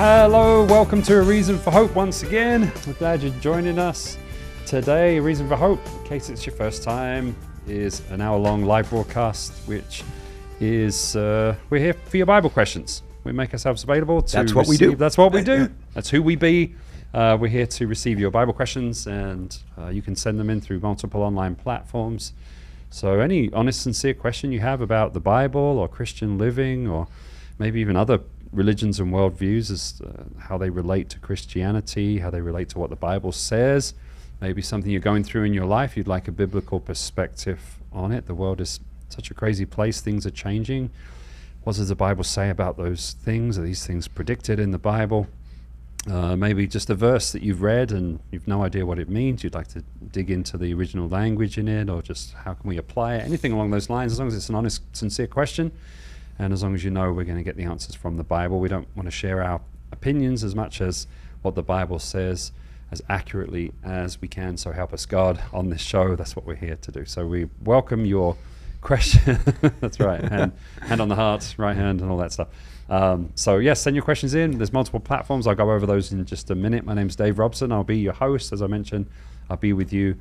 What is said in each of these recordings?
Hello, welcome to A Reason for Hope once again. We're glad you're joining us today. A Reason for Hope, in case it's your first time, is an hour long live broadcast, which is uh, we're here for your Bible questions. We make ourselves available to That's what we do. That's what we do. That's who we be. Uh, we're here to receive your Bible questions, and uh, you can send them in through multiple online platforms. So, any honest, sincere question you have about the Bible or Christian living, or maybe even other religions and worldviews, as uh, how they relate to Christianity, how they relate to what the Bible says, maybe something you're going through in your life, you'd like a biblical perspective on it. The world is such a crazy place, things are changing. What does the Bible say about those things? Are these things predicted in the Bible? Uh, maybe just a verse that you've read and you've no idea what it means. You'd like to dig into the original language in it, or just how can we apply it? Anything along those lines, as long as it's an honest, sincere question, and as long as you know we're going to get the answers from the Bible. We don't want to share our opinions as much as what the Bible says as accurately as we can. So help us God on this show. That's what we're here to do. So we welcome your question. That's right. Hand, hand on the heart, right hand, and all that stuff. Um, so yes, send your questions in. There's multiple platforms. I'll go over those in just a minute. My name's Dave Robson. I'll be your host, as I mentioned. I'll be with you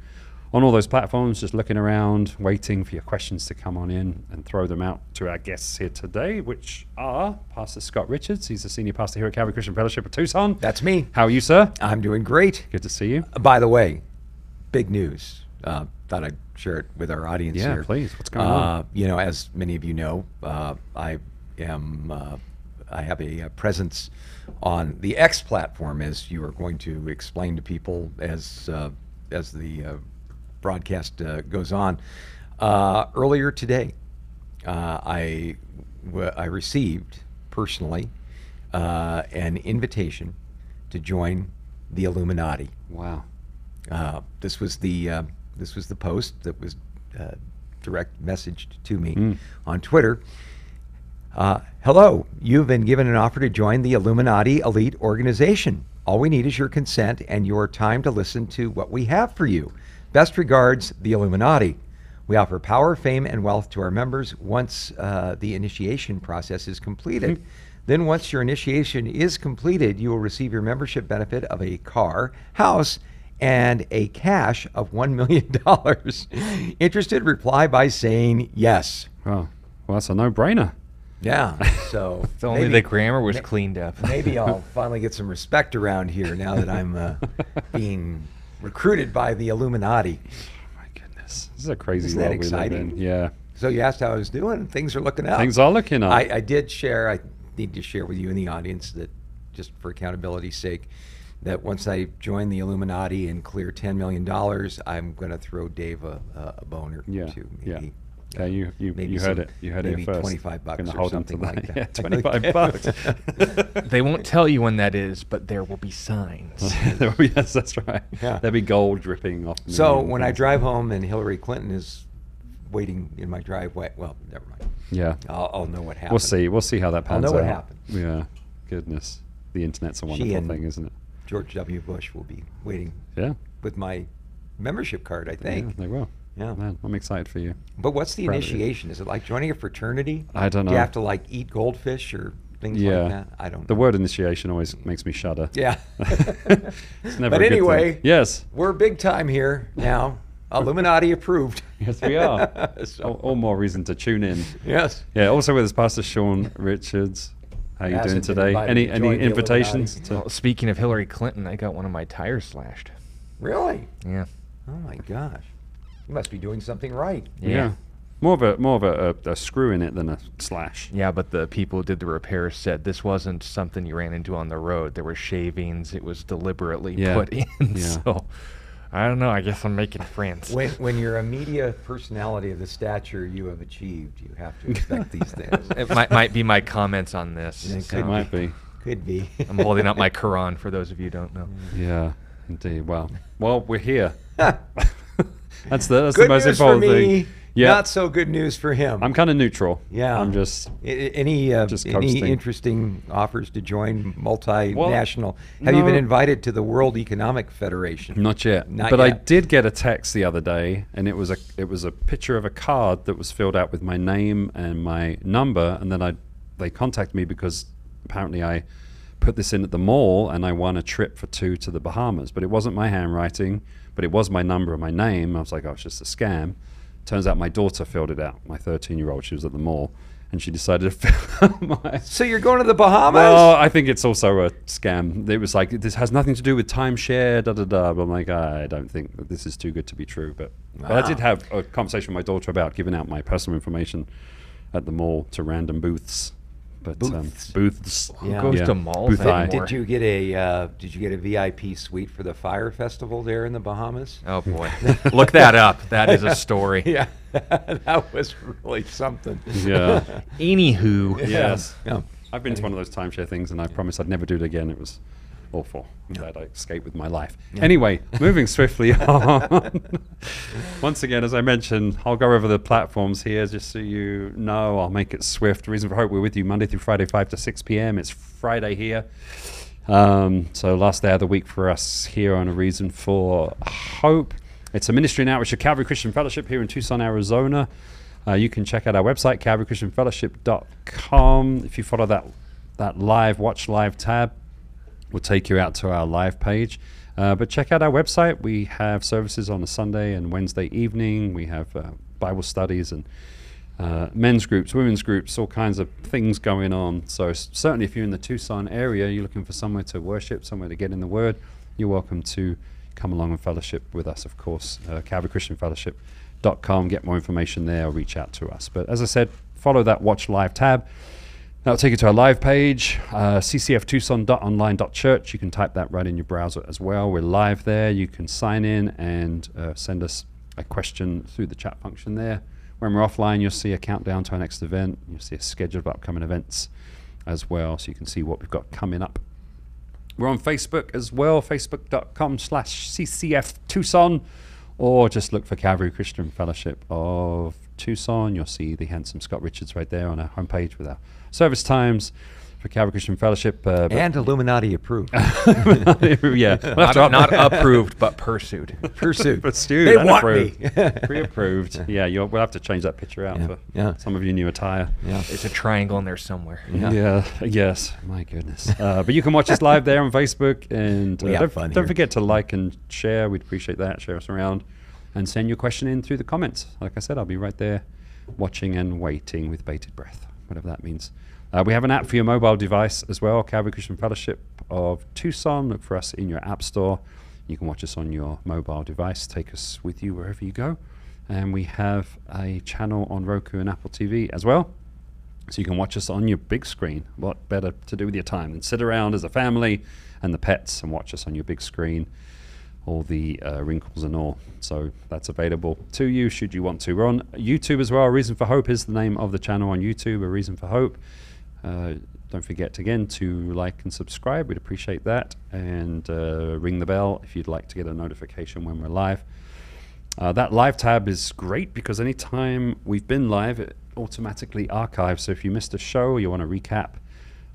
on all those platforms, just looking around, waiting for your questions to come on in and throw them out to our guests here today, which are Pastor Scott Richards. He's the senior pastor here at Calvary Christian Fellowship of Tucson. That's me. How are you, sir? I'm doing great. Good to see you. By the way, big news. Uh, thought I'd share it with our audience Yeah, here. please. What's going uh, on? You know, as many of you know, uh, I am. Uh, I have a, uh presence on the X platform, as you are going to explain to people as uh, as the uh, broadcast uh, goes on. Uh, earlier today, uh, I w- I received personally uh, an invitation to join the Illuminati. Wow. Uh, this was the uh, this was the post that was uh, direct messaged to me Mm. on Twitter. Uh, hello, you've been given an offer to join the Illuminati elite organization. All we need is your consent and your time to listen to what we have for you. Best regards, the Illuminati. We offer power, fame, and wealth to our members once uh, the initiation process is completed. Then, once your initiation is completed, you will receive your membership benefit of a car, house, and a cash of $1 million. Interested? Reply by saying yes. Oh, well, that's a no-brainer. Yeah. So If only maybe- the grammar was ma- cleaned up. Maybe I'll finally get some respect around here now that I'm uh, being recruited by the Illuminati. Oh my goodness, this is a crazy Isn't that world live exciting? in. Yeah, So you asked how I was doing. Things are looking up. things are looking up. I, I did share. I need to share with you in the audience that, just for accountability's sake, that once I join the Illuminati and clear ten million dollars, I'm going to throw Dave a, a, boner yeah, too. yeah. Maybe, you you, maybe you heard some- it. You heard maybe it first. 25 bucks Gonna or hold something like that. Yeah, twenty-five bucks. They won't tell you when that is, but there will be signs. There will be- yes, that's right. Yeah. There'll be gold dripping off. So when I drive home and Hillary Clinton is waiting in my driveway, well, never mind. yeah, I'll, I'll know what happened. we'll see. We'll see how that pans out. I'll pans know what out. happened. Yeah, goodness, the internet's a wonderful and- thing, isn't it? George W. Bush will be waiting Yeah, with my membership card, I yeah, think. they will. Yeah. man, I'm excited for you. But what's the Proud initiation? Is it like joining a fraternity? I don't Do you have to like eat goldfish or things yeah, like that? I don't The word initiation always makes me shudder. Yeah. it's never. but a good thing. anyway, yes, we're big time here now. Illuminati approved. yes, we are. So- all, all more reason to tune in. Yes. Yeah, also with us, Pastor Sean Richards. How you doing today? Any to any invitations? To, Well, speaking of Hillary Clinton, I got one of my tires slashed. Really? Yeah. Oh my gosh. You must be doing something right. yeah. Yeah. more of a more of a, a, a screw in it than a slash. Yeah, but the people who did the repairs said this wasn't something you ran into on the road. There were shavings. It was deliberately Yeah. put in. Yeah. So I don't know. I guess I'm making friends. When, when you're a media personality of the stature you have achieved, you have to expect these things. it might, might be my comments on this. It It so might be. Could be. I'm holding up my Quran for those of you who don't know. Yeah, indeed. Well, well, we're here. That's the that's good the most news for important me. thing. Yeah, Not so good news for him. I'm kind of neutral. Yeah. I'm just. Any uh, Just any interesting offers to join multinational? have you been invited to the World Economic Federation? Not yet. Not but I did get a text the other day, and it was a it was a picture of a card that was filled out with my name and my number, and then I they contacted me because apparently I put this in at the mall and I won a trip for two to the Bahamas. But it wasn't my handwriting, but it was my number and my name. I was like, oh, it's just a scam. Turns out my daughter filled it out, my 13 year old. She was at the mall and she decided to fill out my. So you're going to the Bahamas? Well, I think it's also a scam. It was like, this has nothing to do with timeshare, da da da. But I'm like, I don't think that this is too good to be true. But, but I did ah. have a conversation with my daughter about giving out my personal information at the mall to random booths. But Booths. Um, booths. Who Yeah. goes Yeah. to malls Booth eye. anymore? Did you get a uh, Did you get a VIP suite for the Fyre Festival there in the Bahamas? Oh boy, look that up. That is a story. Yeah, that was really something. Yeah. Anywho, yes. Yeah. I've been to one of those timeshare things, and I promised I'd never do it again. It was awful. I'm glad I escaped with my life. Anyway, moving swiftly on. Once again, as I mentioned, I'll go over the platforms here just so you know. I'll make it swift. Reason for Hope, we're with you Monday through Friday, 5 to 6 p.m. It's Friday here. Um, so last day of the week for us here on A Reason for Hope. It's a ministry now, which is Calvary Christian Fellowship here in Tucson, Arizona. Uh, you can check out our website, calvarychristianfellowship.com. If you follow that that live watch live tab, will take you out to our live page. Uh, but check out our website. We have services on a Sunday and Wednesday evening. We have uh, Bible studies and uh, men's groups, women's groups, all kinds of things going on. So certainly, if you're in the Tucson area, you're looking for somewhere to worship, somewhere to get in the Word, you're welcome to come along and fellowship with us. Of course, uh, CalvaryChristianFellowship.com. Get more information there, or reach out to us. But as I said, follow that Watch Live tab. That'll take you to our live page, uh, ccftucson.online.church. You can type that right in your browser as well. We're live there. You can sign in and uh, send us a question through the chat function there. When we're offline, you'll see a countdown to our next event. You'll see a schedule of upcoming events as well, so you can see what we've got coming up. We're on Facebook as well, facebook.com slash CCF Tucson, or just look for Calvary Christian Fellowship of Tucson. You'll see the handsome Scott Richards right there on our homepage with our service times for Calvary Christian Fellowship. Uh, And Illuminati approved. yeah, we'll not, not approved, but pursued. Pursued. but Stu, They want approved. me. Pre-approved. Yeah, you'll, we'll have to change that picture out Yeah, for yeah. some of your new attire. yeah. There's a triangle in there somewhere. Yeah. Yeah. Yes. My goodness. Uh, but you can watch us live there on Facebook, and uh, don't, fun don't forget to like and share. We'd appreciate that. Share us around, and send your question in through the comments. Like I said, I'll be right there, watching and waiting with bated breath, whatever that means. Uh, we have an app for your mobile device as well. Calvary Christian Fellowship of Tucson. Look for us in your app store. You can watch us on your mobile device. Take us with you wherever you go. And we have a channel on Roku and Apple TV as well. So you can watch us on your big screen. What better to do with your time than sit around as a family and the pets and watch us on your big screen, all the uh, wrinkles and all. So that's available to you should you want to. We're on YouTube as well. A Reason for Hope is the name of the channel on YouTube. A Reason for Hope. Uh, don't forget again to like and subscribe. We'd appreciate that. And uh, ring the bell if you'd like to get a notification when we're live. Uh, that live tab is great because anytime we've been live, it automatically archives. So if you missed a show, you want to recap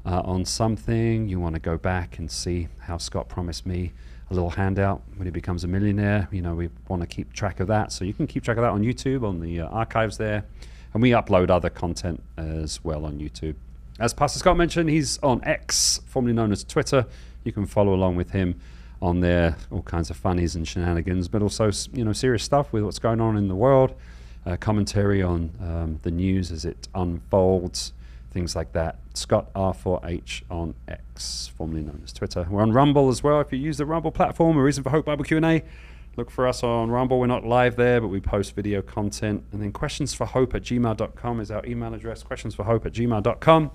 uh, on something, you want to go back and see how Scott promised me a little handout when he becomes a millionaire. You know, we want to keep track of that. So you can keep track of that on YouTube, on the uh, archives there. And we upload other content as well on YouTube. As Pastor Scott mentioned, he's on X, formerly known as Twitter. You can follow along with him on there, all kinds of funnies and shenanigans, but also you know serious stuff with what's going on in the world, uh, commentary on um, the news as it unfolds, things like that. Scott R4H on X, formerly known as Twitter. We're on Rumble as well. If you use the Rumble platform, a reason for Hope Bible Q&A, look for us on Rumble. We're not live there, but we post video content. And then questions for hope at gmail.com is our email address. Questions for hope at gmail.com.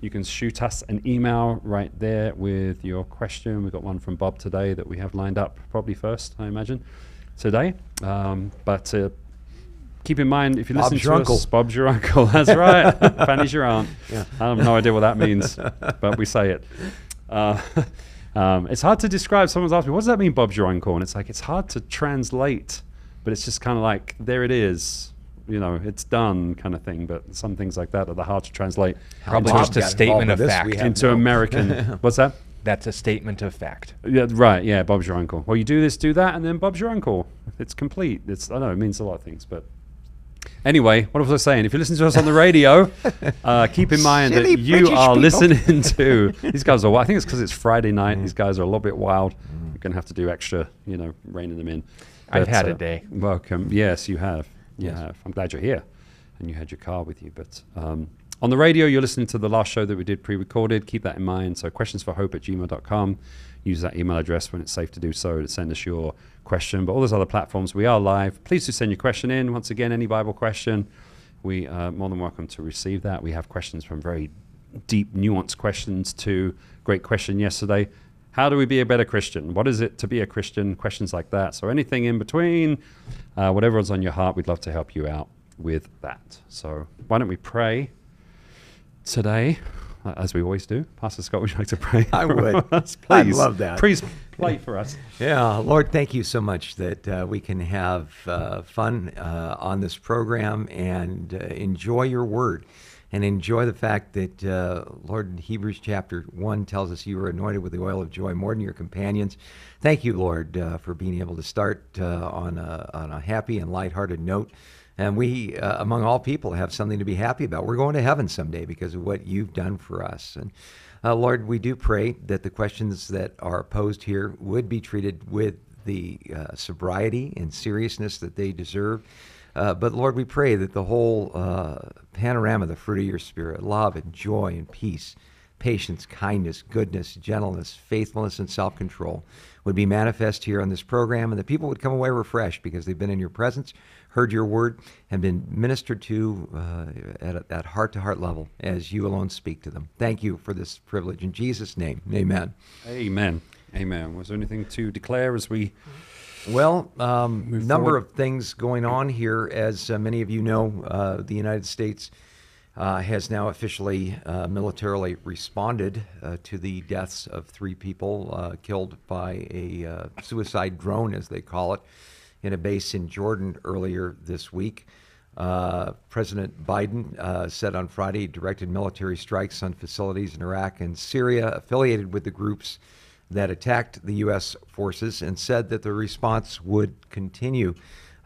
You can shoot us an email right there with your question. We've got one from Bob today that we have lined up probably first, I imagine, today. Um, but uh, keep in mind, if you listen to your us, uncle. Bob's your uncle. That's right. Fanny's your aunt. Yeah. I have no idea what that means, but we say it. Uh, um, it's hard to describe. Someone's asked me, what does that mean, Bob's your uncle? And it's like, it's hard to translate, but it's just kind of like, there it is. You know, it's done kind of thing. But some things like that are the hard to translate Probably Bob just a statement of fact. we have into no- American. What's that? That's a statement of fact. Yeah, right. Yeah, Bob's your uncle. Well, you do this, do that, and then Bob's your uncle. It's complete. It's I know it means a lot of things, but Anyway, what was I saying? If you listen to us on the radio, uh, keep in mind Silly that you British are people. listening to these guys are. I think it's because it's Friday night. These guys are a little bit wild. We're gonna have to do extra, you know, reining them in. I've But, had a uh, day. Welcome. Yes, you have. You Yes. have. I'm glad you're here, and you had your car with you. But um, on the radio, you're listening to the last show that we did pre-recorded. Keep that in mind. So questions for hope at gmail.com. Use that email address when it's safe to do so to send us your question. But all those other platforms, we are live. Please do send your question in. Once again, any Bible question, we are more than welcome to receive that. We have questions from very deep, nuanced questions to great question yesterday. How do we be a better Christian? What is it to be a Christian? Questions like that. So anything in between, uh, whatever's on your heart, we'd love to help you out with that. So why don't we pray today, as we always do? Pastor Scott, would you like to pray? I would. us, please? love that. Please play for us. Yeah, Lord, thank you so much that uh, we can have uh, fun uh, on this program and uh, enjoy your word and enjoy the fact that, uh, Lord, in Hebrews chapter 1 tells us you were anointed with the oil of joy more than your companions. Thank you, Lord, uh, for being able to start uh, on, a, on a happy and lighthearted note. And we, uh, among all people, have something to be happy about. We're going to heaven someday because of what you've done for us. And uh, Lord, we do pray that the questions that are posed here would be treated with the uh, sobriety and seriousness that they deserve. Uh, but Lord, we pray that the whole uh, panorama, the fruit of your Spirit, love and joy and peace, patience, kindness, goodness, gentleness, faithfulness, and self control would be manifest here on this program, and the people would come away refreshed because they've been in your presence, heard your word, and been ministered to uh, at a, that heart to heart level as you alone speak to them. Thank you for this privilege. In Jesus' name, amen. Amen. Amen. Was there anything to declare as we Well, um, number forward. of things going on here. As uh, many of you know, uh, the United States uh, has now officially uh, militarily responded uh, to the deaths of three people uh, killed by a uh, suicide drone, as they call it, in a base in Jordan earlier this week. Uh, President Biden uh, said on Friday he directed military strikes on facilities in Iraq and Syria affiliated with the groups that attacked the U.S. forces and said that the response would continue.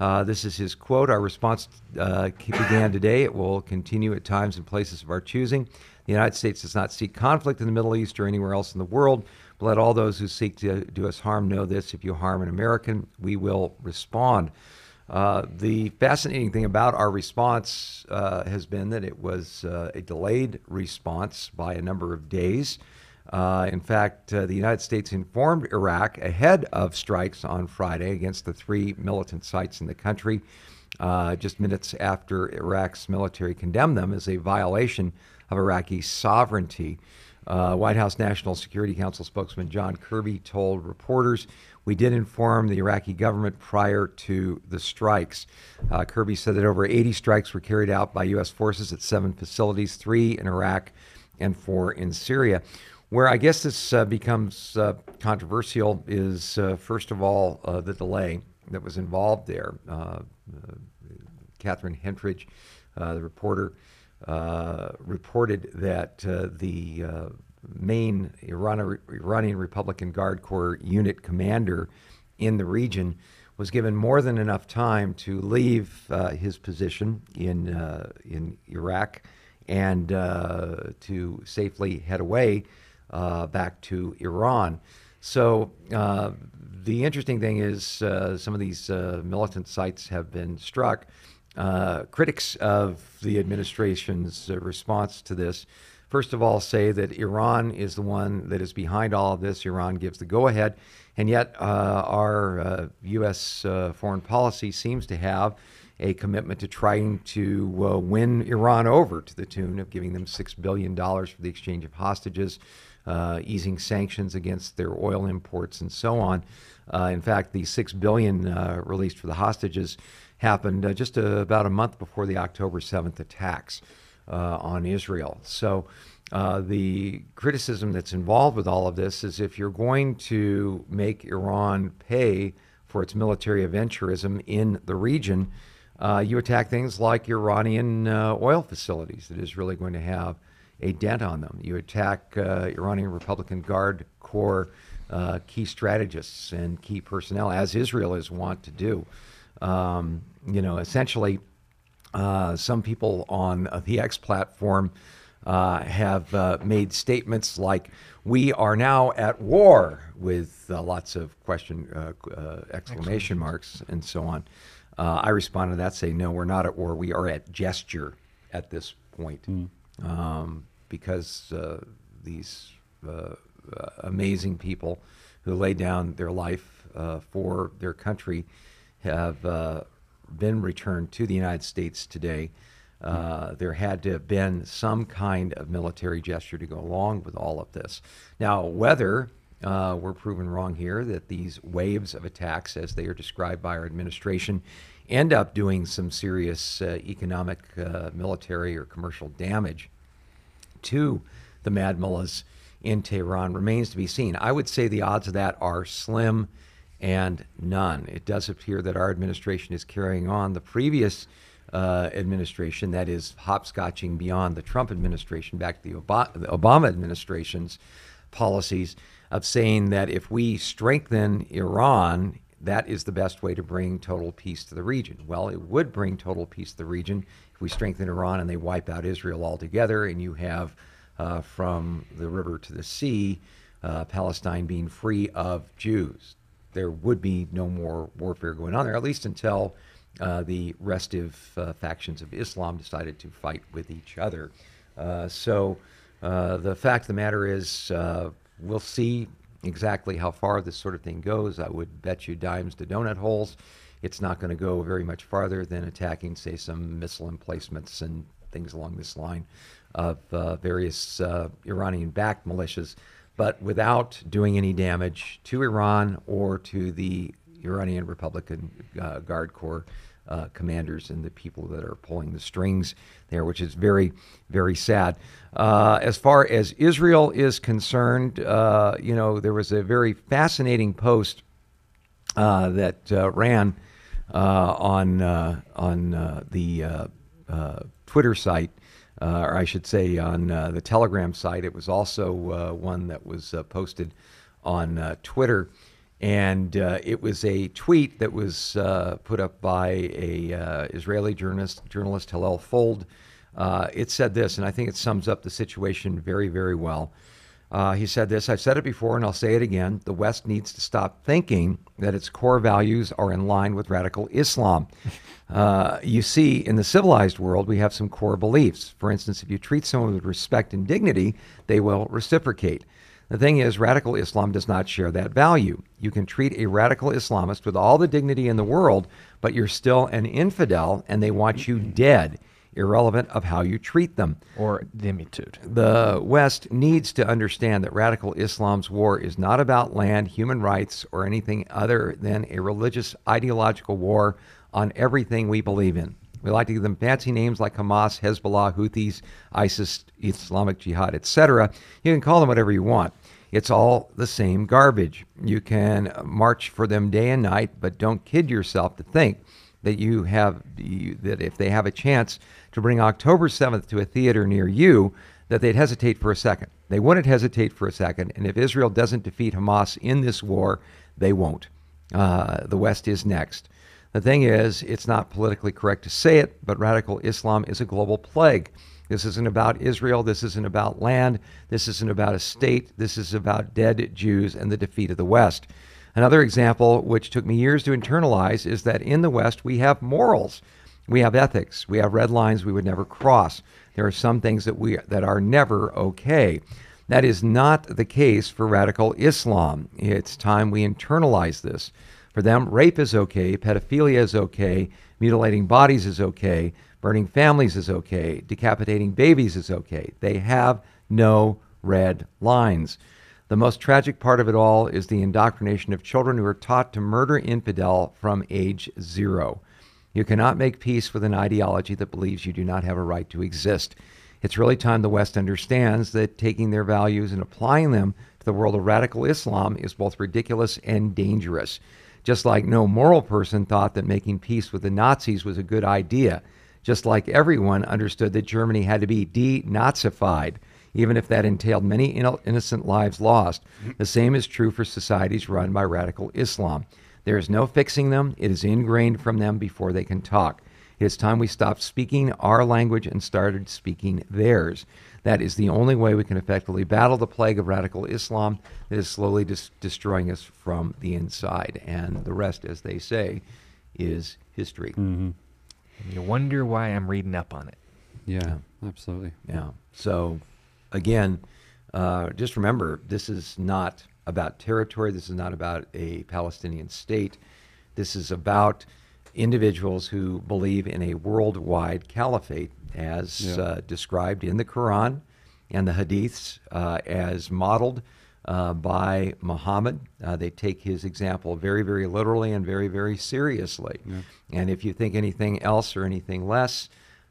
Uh, this is his quote Our response uh, began today. It will continue at times and places of our choosing. The United States does not seek conflict in the Middle East or anywhere else in the world. Let all those who seek to do us harm know this if you harm an American, we will respond. Uh, the fascinating thing about our response uh, has been that it was uh, a delayed response by a number of days. Uh, in fact, uh, the United States informed Iraq ahead of strikes on Friday against the three militant sites in the country, uh, just minutes after Iraq's military condemned them as a violation of Iraqi sovereignty. Uh, White House National Security Council spokesman John Kirby told reporters, We did inform the Iraqi government prior to the strikes. Uh, Kirby said that over 80 strikes were carried out by U.S. forces at seven facilities, three in Iraq and four in Syria. Where I guess this uh, becomes uh, controversial is, uh, first of all, uh, the delay that was involved there. Catherine Herridge, the reporter, reported that uh, the uh, main Iran- Iranian Republican Guard Corps unit commander in the region was given more than enough time to leave uh, his position in uh, in Iraq and uh, to safely head away uh, back to Iran. So uh, the interesting thing is uh, some of these uh, militant sites have been struck. Uh, critics of the administration's uh, response to this, first of all, say that Iran is the one that is behind all of this. Iran gives the go ahead. And yet, uh, our uh, U.S. Uh, foreign policy seems to have a commitment to trying to uh, win Iran over to the tune of giving them $6 billion for the exchange of hostages, easing sanctions against their oil imports, and so on. Uh, in fact, the 6 billion uh, released for the hostages happened uh, just uh, about a month before the October 7th attacks uh, on Israel. So uh, the criticism that's involved with all of this is if you're going to make Iran pay for its military adventurism in the region, you attack things like Iranian oil facilities that is really going to have a dent on them. You attack Iranian Republican Guard Corps uh, key strategists and key personnel, as Israel is wont to do. Um, you know, essentially, Uh, some people on uh, the X platform uh, have uh, made statements like, "We are now at war," with uh, lots of question uh, uh, exclamation marks and so on. Uh, I responded to that, say, "No, we're not at war. We are at gesture at this point, um, because uh, these uh, uh, amazing people who lay down their life uh, for their country have uh, been returned to the United States today. Uh, there had to have been some kind of military gesture to go along with all of this. Now, whether uh, we're proven wrong here that these waves of attacks, as they are described by our administration, end up doing some serious uh, economic, uh, military, or commercial damage to the Mad Mullahs in Tehran remains to be seen. I would say the odds of that are slim and none. It does appear that our administration is carrying on the previous uh, administration, that is, hopscotching beyond the Trump administration back to the the Obama administration's policies of saying that if we strengthen Iran, that is the best way to bring total peace to the region. Well, it would bring total peace to the region if we strengthen Iran and they wipe out Israel altogether, and you have uh, from the river to the sea uh, Palestine being free of Jews. There would be no more warfare going on there, at least until uh, the restive uh, factions of Islam decided to fight with each other. Uh, so uh, the fact of the matter is, we'll see exactly how far this sort of thing goes. I would bet you dimes to donut holes. It's not going to go very much farther than attacking, say, some missile emplacements and things along this line of uh, various uh, Iranian backed militias, but without doing any damage to Iran or to the Iranian Republican uh, Guard Corps uh, commanders and the people that are pulling the strings there, which is very, very sad. Uh, as far as Israel is concerned, uh, you know, there was a very fascinating post that ran on on the Twitter site, uh, or I should say on uh, the Telegram site. It was also uh, one that was uh, posted on uh, Twitter, and it was a tweet that was put up by a Israeli journalist, journalist Hillel Fuld. It said this, and I think it sums up the situation very, very well. Uh, he said this I've said it before and I'll say it again. The West needs to stop thinking that its core values are in line with radical Islam. Uh, you see, in the civilized world, we have some core beliefs. For instance, if you treat someone with respect and dignity, they will reciprocate. The thing is, radical Islam does not share that value. You can treat a radical Islamist with all the dignity in the world, but you're still an infidel and they want you dead, irrelevant of how you treat them. Or dhimmitude. The West needs to understand that radical Islam's war is not about land, human rights, or anything other than a religious ideological war on everything we believe in. We like to give them fancy names like Hamas, Hezbollah, Houthis, ISIS, Islamic Jihad, etc. You can call them whatever you want. It's all the same garbage. You can march for them day and night, but don't kid yourself to think that you have that if they have a chance to bring October 7th to a theater near you, that they'd hesitate for a second. They wouldn't hesitate for a second, and if Israel doesn't defeat Hamas in this war, they won't. Uh, the West is next. The thing is, it's not politically correct to say it, but radical Islam is a global plague. This isn't about Israel. This isn't about land. This isn't about a state. This is about dead Jews and the defeat of the West. Another example, which took me years to internalize, is that in the West we have morals, we have ethics, we have red lines we would never cross. There are some things that we that are never okay. That is not the case for radical Islam. It's time we internalize this. For them, rape is okay, pedophilia is okay, mutilating bodies is okay, burning families is okay, decapitating babies is okay. They have no red lines. The most tragic part of it all is the indoctrination of children who are taught to murder infidel from age zero. You cannot make peace with an ideology that believes you do not have a right to exist. It's really time the West understands that taking their values and applying them to the world of radical Islam is both ridiculous and dangerous. Just like no moral person thought that making peace with the Nazis was a good idea, just like everyone understood that Germany had to be denazified, even if that entailed many innocent lives lost. The same is true for societies run by radical Islam. There is no fixing them, it is ingrained from them before they can talk. It's time we stopped speaking our language and started speaking theirs. That is the only way we can effectively battle the plague of radical Islam that is slowly dis- destroying us from the inside. And the rest, as they say, is history. And you wonder why I'm reading up on it. Yeah, absolutely. Yeah. So, again, uh, just remember this is not about territory. This is not about a Palestinian state. This is about individuals who believe in a worldwide caliphate, as Yeah. uh, described in the Quran and the Hadiths, uh, as modeled uh, by Muhammad. Uh, they take his example very, very literally and very, very seriously. Yeah. And if you think anything else or anything less,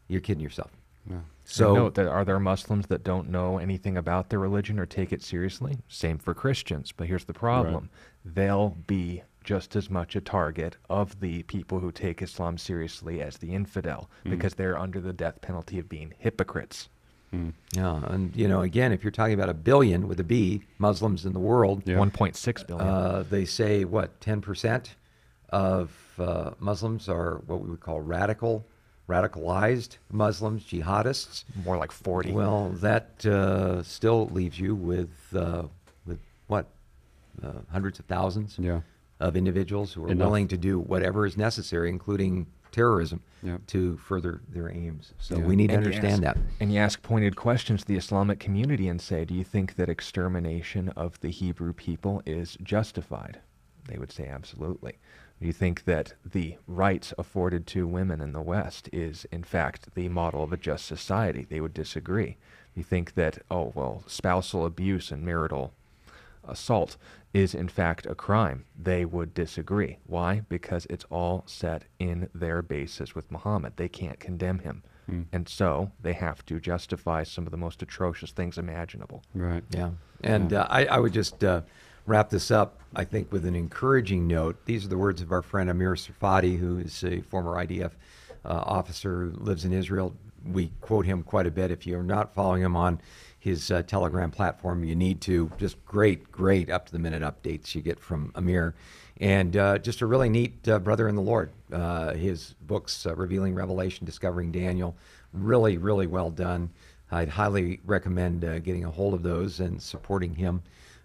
you're kidding yourself. Yeah. So, note that are there Muslims that don't know anything about their religion or take it seriously? Same for Christians. But here's the problem: they'll be just as much a target of the people who take Islam seriously as the infidel, Hmm. because they're under the death penalty of being hypocrites. Mm. Yeah, and you know, again, if you're talking about a billion with a B Muslims in the world, Yeah. 1.6 billion. uh, they say what 10% of uh, Muslims are what we would call radical, radicalized Muslims, jihadists. More like 40. Well, that uh, still leaves you with uh, with what uh, hundreds of thousands Yeah. Of individuals who are Enough. willing to do whatever is necessary, including terrorism, Yeah. to further their aims. So Yeah. we need to And you understand ask- that. And you ask pointed questions to the Islamic community and say, Do you think that extermination of the Hebrew people is justified? They would say, Absolutely. Do you think that the rights afforded to women in the West is, in fact, the model of a just society? They would disagree. Do you think that, oh, well, spousal abuse and marital assault is in fact a crime, they would disagree. Why? Because it's all set in their basis with Muhammad. They can't condemn him. Mm. And so they have to justify some of the most atrocious things imaginable. Right. Yeah. And Yeah. Uh, I, I would just uh, wrap this up, I think, with an encouraging note. These are the words of our friend Amir Tsarfati, who is a former IDF uh, officer who lives in Israel. We quote him quite a bit. If you're not following him on his uh, Telegram platform, you need to. Just great, great up to the minute updates you get from Amir. And uh, just a really neat uh, brother in the Lord. Uh, his books, uh, Revealing Revelation, Discovering Daniel, really, really well done. I'd highly recommend uh, getting a hold of those and supporting him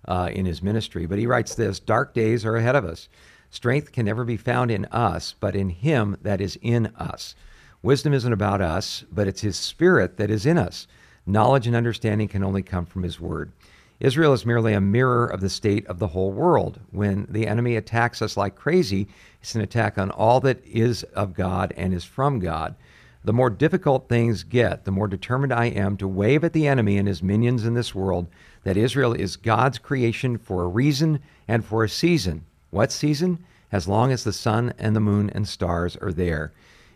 in his ministry. But he writes this Dark days are ahead of us. Strength can never be found in us, but in him that is in us. Wisdom isn't about us, but it's his spirit that is in us. Knowledge and understanding can only come from his word. Israel is merely a mirror of the state of the whole world. When the enemy attacks us like crazy, it's an attack on all that is of God and is from God. The more difficult things get, the more determined I am to wave at the enemy and his minions in this world that Israel is God's creation for a reason and for a season. What season? As long as the sun and the moon and stars are there.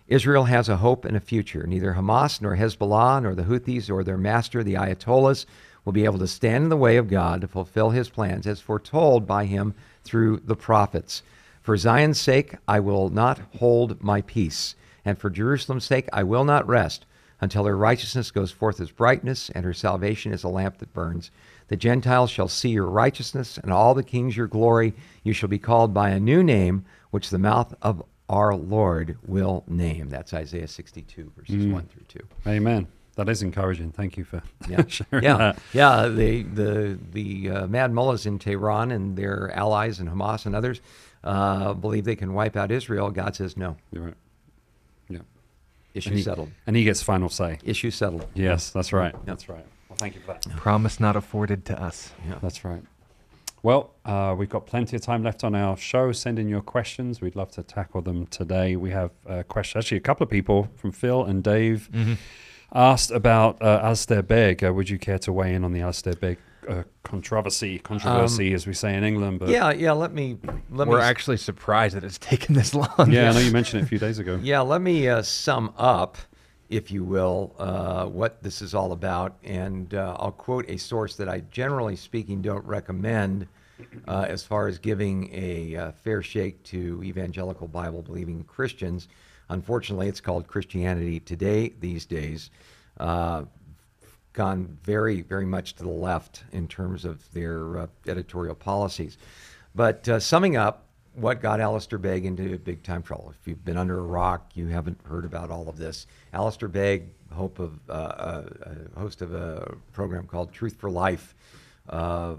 Israel has a hope and a future. Neither Hamas nor Hezbollah nor the Houthis or their master, the Ayatollahs, will be able to stand in the way of God to fulfill his plans as foretold by him through the prophets. For Zion's sake, I will not hold my peace, and for Jerusalem's sake, I will not rest until her righteousness goes forth as brightness and her salvation as a lamp that burns. The Gentiles shall see your righteousness, and all the kings your glory. You shall be called by a new name, which the mouth of our Lord will name. That's Isaiah 62, verses Mm. 1 through 2. Amen. That is encouraging. Thank you for Yeah, sharing yeah, that. yeah. The the the uh, mad mullahs in Tehran and their allies and Hamas and others uh, believe they can wipe out Israel. God says no. You're right. Yeah. Issue And he, settled. and he gets final say. Issue settled. Yes, that's right. That's right. Well, thank you for that. Promise not afforded to us. Yeah. That's right. Well, uh, we've got plenty of time left on our show. Send in your questions. We'd love to tackle them today. We have a question, actually, a couple of people from Phil and Dave asked about uh, Alistair Begg. Uh, would you care to weigh in on the Alistair Begg uh, controversy, controversy, as we say in England? But Yeah, yeah. Let me let We're me actually surprised that it's taken this long. yeah, I know you mentioned it a few days ago. Yeah, let me uh, sum up, if you will, uh, what this is all about. And uh, I'll quote a source that I, generally speaking, don't recommend uh, as far as giving a uh, fair shake to evangelical Bible believing Christians. Unfortunately, it's called Christianity Today these days. Uh, gone very, very much to the left in terms of their uh, editorial policies. But uh, summing up, what got Alistair Begg into big time trouble. If you've been under a rock, you haven't heard about all of this. Alistair Begg, hope of uh, uh, host of a program called Truth for Life, uh,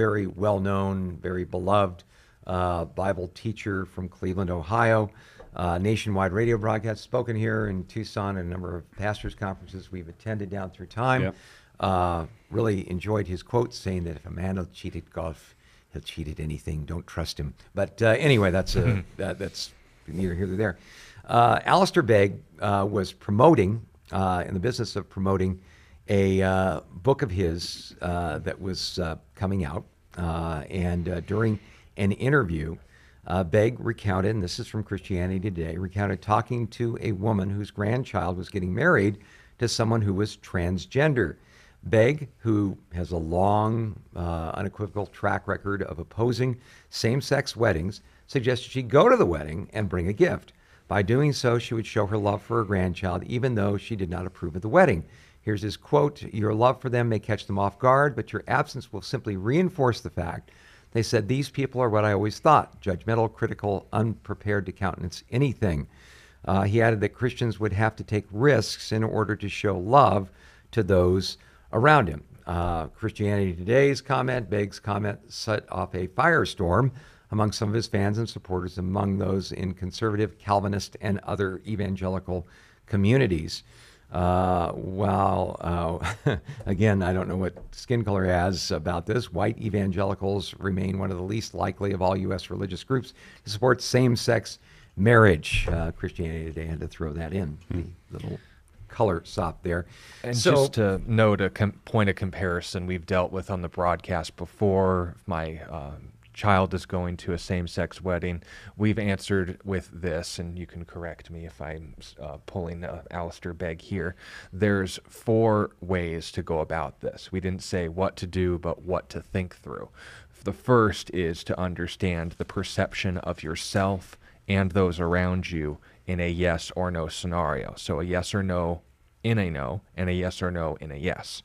very well known, very beloved uh, Bible teacher from Cleveland, Ohio. Uh, nationwide radio broadcast, spoken here in Tucson at a number of pastors' conferences we've attended down through time. Yep. Uh, really enjoyed his quote saying that if a man will cheat golf, he'll cheat at anything. Don't trust him. But uh, anyway, that's uh, that, that's neither here nor there. Uh, Alistair Begg uh, was promoting uh, in the business of promoting a uh, book of his uh, that was uh, coming out, and uh, during an interview, uh, Begg recounted, and this is from Christianity Today, recounted talking to a woman whose grandchild was getting married to someone who was transgender. Begg, who has a long, uh, unequivocal track record of opposing same sex weddings, suggested she go to the wedding and bring a gift. By doing so, she would show her love for her grandchild, even though she did not approve of the wedding. Here's his quote Your love for them may catch them off guard, but your absence will simply reinforce the fact. They said, These people are what I always thought judgmental, critical, unprepared to countenance anything. Uh, he added that Christians would have to take risks in order to show love to those around him. Uh, Christianity Today's comment, Begg's comment, set off a firestorm among some of his fans and supporters, among those in conservative, Calvinist, and other evangelical communities. Uh, while, uh, again, I don't know what skin color has about this, white evangelicals remain one of the least likely of all U.S. religious groups to support same sex marriage. Uh, Christianity Today had to throw that in, the little color sop there. And so, just to note a com- point of comparison we've dealt with on the broadcast before, my uh, child is going to a same sex wedding. We've answered with this, and you can correct me if I'm uh, pulling uh, Alistair here. There's four ways to go about this. We didn't say what to do, but what to think through. The first is to understand the perception of yourself and those around you in a yes or no scenario. So a yes or no in a no and a yes or no in a yes.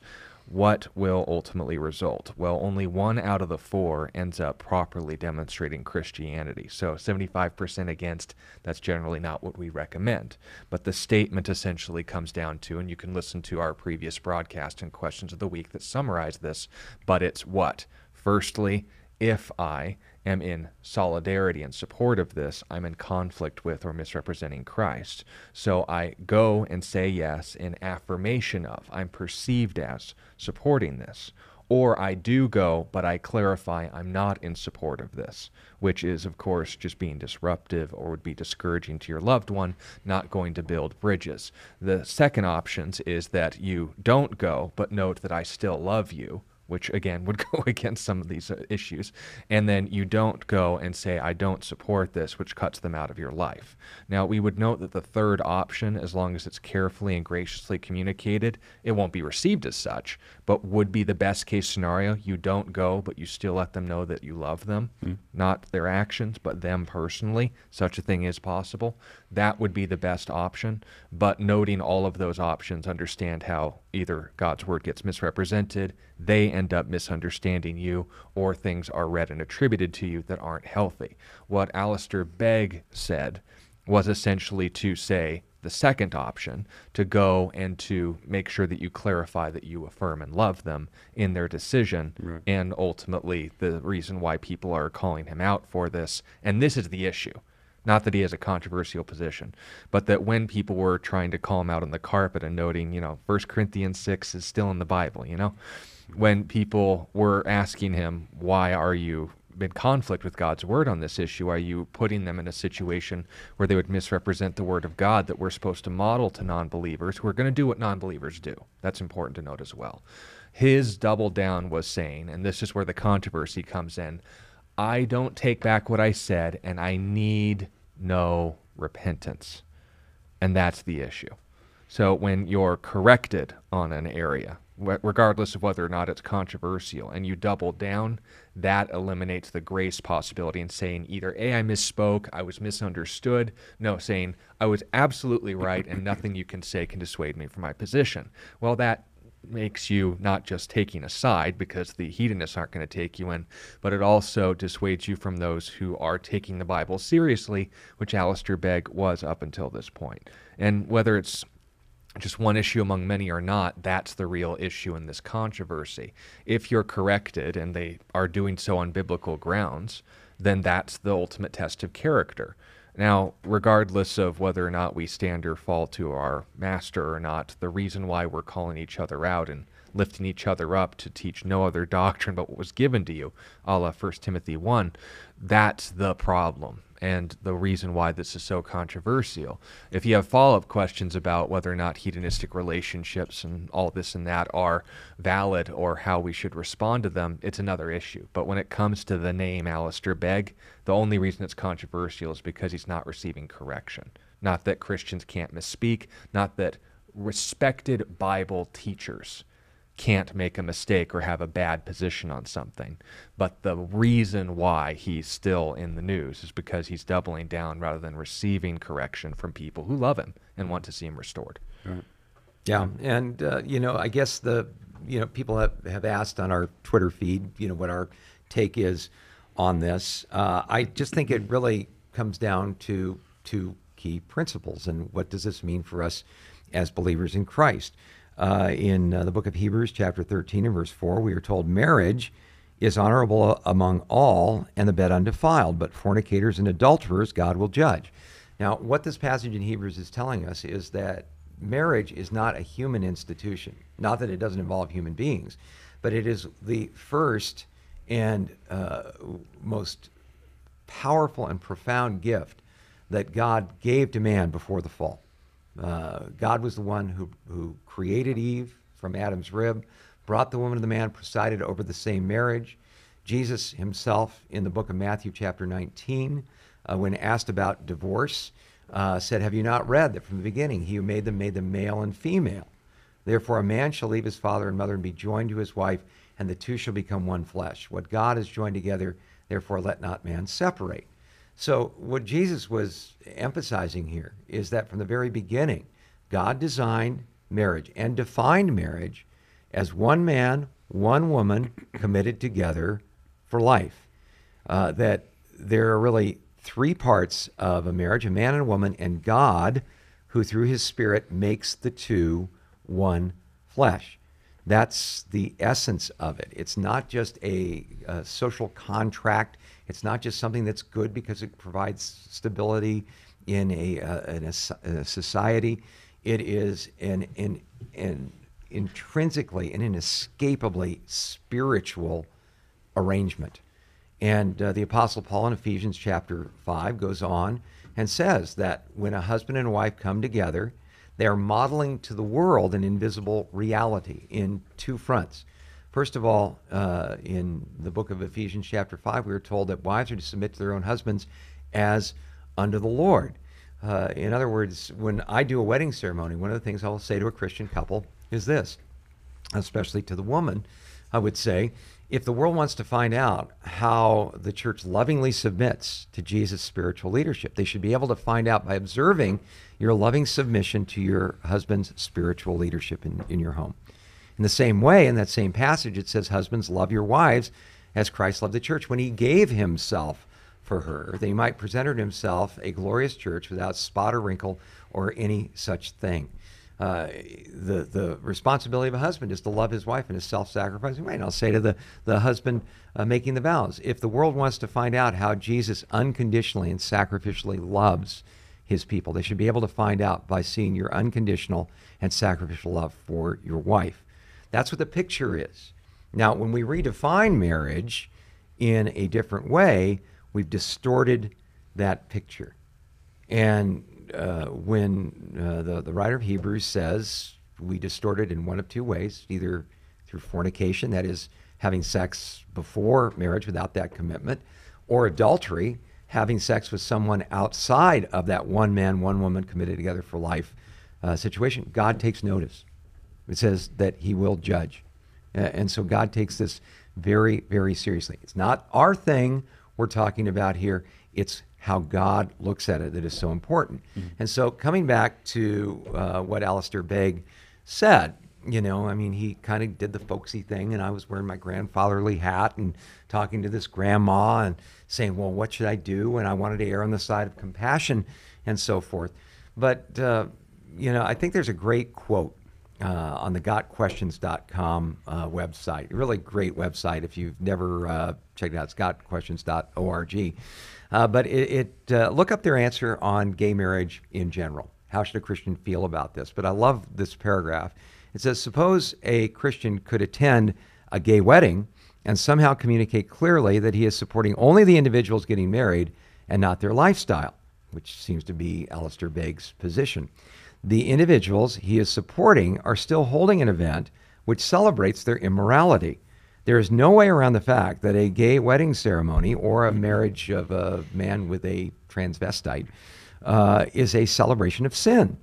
What will ultimately result? Well, only one out of the four ends up properly demonstrating Christianity. So 75% against, that's generally not what we recommend. But the statement essentially comes down to, and you can listen to our previous broadcast and questions of the week that summarize this, but it's what? Firstly, if I am in solidarity and support of this, I'm in conflict with or misrepresenting Christ. So I go and say yes in affirmation of, I'm perceived as supporting this. Or I do go, but I clarify I'm not in support of this, which is, of course, just being disruptive or would be discouraging to your loved one, not going to build bridges. The second options is that you don't go, but note that I still love you, which again would go against some of these uh, issues. And then you don't go and say, I don't support this, which cuts them out of your life. Now, we would note that the third option, as long as it's carefully and graciously communicated, it won't be received as such, but would be the best case scenario. You don't go, but you still let them know that you love them, not their actions, but them personally. Such a thing is possible. That would be the best option. But noting all of those options, understand how either God's word gets misrepresented, they end up misunderstanding you, or things are read and attributed to you that aren't healthy. What Alistair Begg said was essentially to say the second option, to go and to make sure that you clarify that you affirm and love them in their decision, Right. and ultimately the reason why people are calling him out for this. And this is the issue. Not that he has a controversial position, but that when people were trying to call him out on the carpet and noting, you know, First Corinthians 6 is still in the Bible, you know, when people were asking him, why are you in conflict with God's word on this issue? Are you putting them in a situation where they would misrepresent the word of God that we're supposed to model to non believers who are going to do what non believers do? That's important to note as well. His double down was saying, and this is where the controversy comes in I don't take back what I said, and I need no repentance. And that's the issue. So when you're corrected on an area, regardless of whether or not it's controversial, and you double down, that eliminates the grace possibility and saying either A, I misspoke, I was misunderstood. No, saying I was absolutely right, and nothing you can say can dissuade me from my position. Well, that makes you not just taking a side because the hedonists aren't going to take you in, but it also dissuades you from those who are taking the Bible seriously, which Alistair Begg was up until this point. And whether it's just one issue among many or not, that's the real issue in this controversy. If you're corrected and they are doing so on biblical grounds, then that's the ultimate test of character. Now, regardless of whether or not we stand or fall to our master or not, the reason why we're calling each other out and lifting each other up to teach no other doctrine but what was given to you, a la 1 Timothy 1, that's the problem and the reason why this is so controversial. If you have follow up questions about whether or not hedonistic relationships and all this and that are valid or how we should respond to them, it's another issue. But when it comes to the name Alistair Begg, the only reason it's controversial is because he's not receiving correction. Not that Christians can't misspeak, not that respected Bible teachers can't make a mistake or have a bad position on something. But the reason why he's still in the news is because he's doubling down rather than receiving correction from people who love him and want to see him restored. Right. Yeah, and uh, you know, I guess the you know people have, have asked on our Twitter feed, you know, what our take is on this. Uh, I just think it really comes down to two key principles, and what does this mean for us as believers in Christ? Uh, in uh, the book of Hebrews, chapter 13 and verse 4, we are told marriage is honorable among all and the bed undefiled, but fornicators and adulterers God will judge. Now, what this passage in Hebrews is telling us is that marriage is not a human institution. Not that it doesn't involve human beings, but it is the first and uh, most powerful and profound gift that God gave to man before the fall. Uh, God was the one who, who created Eve from Adam's rib, brought the woman to the man, presided over the same marriage. Jesus himself, in the book of Matthew, chapter 19, uh, when asked about divorce, uh, said, Have you not read that from the beginning he who made them made them male and female? Therefore, a man shall leave his father and mother and be joined to his wife, and the two shall become one flesh. What God has joined together, therefore let not man separate. So, what Jesus was emphasizing here is that from the very beginning, God designed marriage and defined marriage as one man, one woman committed together for life. Uh, that there are really three parts of a marriage a man and a woman, and God, who through his Spirit makes the two one flesh. That's the essence of it. It's not just a, a, social contract. It's not just something that's good because it provides stability in a, uh, in a, a society. It is an, an, an intrinsically and inescapably spiritual arrangement. And uh, the Apostle Paul in Ephesians chapter 5 goes on and says that when a husband and wife come together, they are modeling to the world an invisible reality in two fronts. First of all, uh, in the book of Ephesians, chapter 5, we are told that wives are to submit to their own husbands as unto the Lord. Uh, in other words, when I do a wedding ceremony, one of the things I will say to a Christian couple is this, especially to the woman, I would say, if the world wants to find out how the church lovingly submits to Jesus' spiritual leadership, they should be able to find out by observing your loving submission to your husband's spiritual leadership in, in your home. In the same way, in that same passage, it says, Husbands, love your wives as Christ loved the church when he gave himself for her, that he might present her to himself a glorious church without spot or wrinkle or any such thing. Uh, the the responsibility of a husband is to love his wife in a self-sacrificing way. And I'll say to the the husband uh, making the vows, if the world wants to find out how Jesus unconditionally and sacrificially loves his people, they should be able to find out by seeing your unconditional and sacrificial love for your wife. That's what the picture is. Now, when we redefine marriage in a different way, we've distorted that picture. And uh, when uh, the, the writer of Hebrews says we distort it in one of two ways either through fornication, that is, having sex before marriage without that commitment, or adultery, having sex with someone outside of that one man, one woman committed together for life uh, situation. God takes notice. It says that he will judge. and so God takes this very, very seriously. It's not our thing we're talking about here, it's how God looks at it that is so important. Mm-hmm. And so, coming back to uh, what Alistair Begg said, you know, I mean, he kind of did the folksy thing, and I was wearing my grandfatherly hat and talking to this grandma and saying, well, what should I do? And I wanted to err on the side of compassion and so forth. But, uh, you know, I think there's a great quote uh, on the gotquestions.com uh, website. Really great website if you've never uh, checked it out. It's gotquestions.org. Uh, but it, it uh, look up their answer on gay marriage in general. How should a Christian feel about this? But I love this paragraph. It says, suppose a Christian could attend a gay wedding and somehow communicate clearly that he is supporting only the individuals getting married and not their lifestyle, which seems to be Alistair Begg's position. The individuals he is supporting are still holding an event which celebrates their immorality. There is no way around the fact that a gay wedding ceremony or a marriage of a man with a transvestite uh, is a celebration of sin.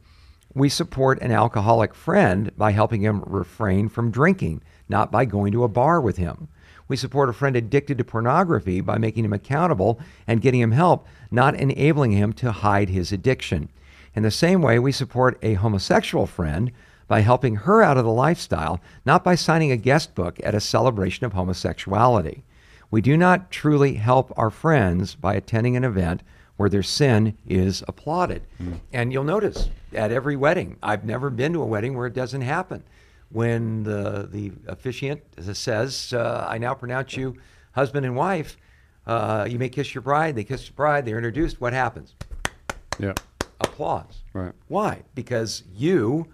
We support an alcoholic friend by helping him refrain from drinking, not by going to a bar with him. We support a friend addicted to pornography by making him accountable and getting him help, not enabling him to hide his addiction. In the same way, we support a homosexual friend by helping her out of the lifestyle, not by signing a guest book at a celebration of homosexuality. We do not truly help our friends by attending an event where their sin is applauded. Mm. And you'll notice at every wedding, I've never been to a wedding where it doesn't happen. When the, the officiant says, uh, I now pronounce you husband and wife, uh, you may kiss your bride, they kiss the bride, they're introduced, what happens? Yeah. Applause. Right. Why? Because you,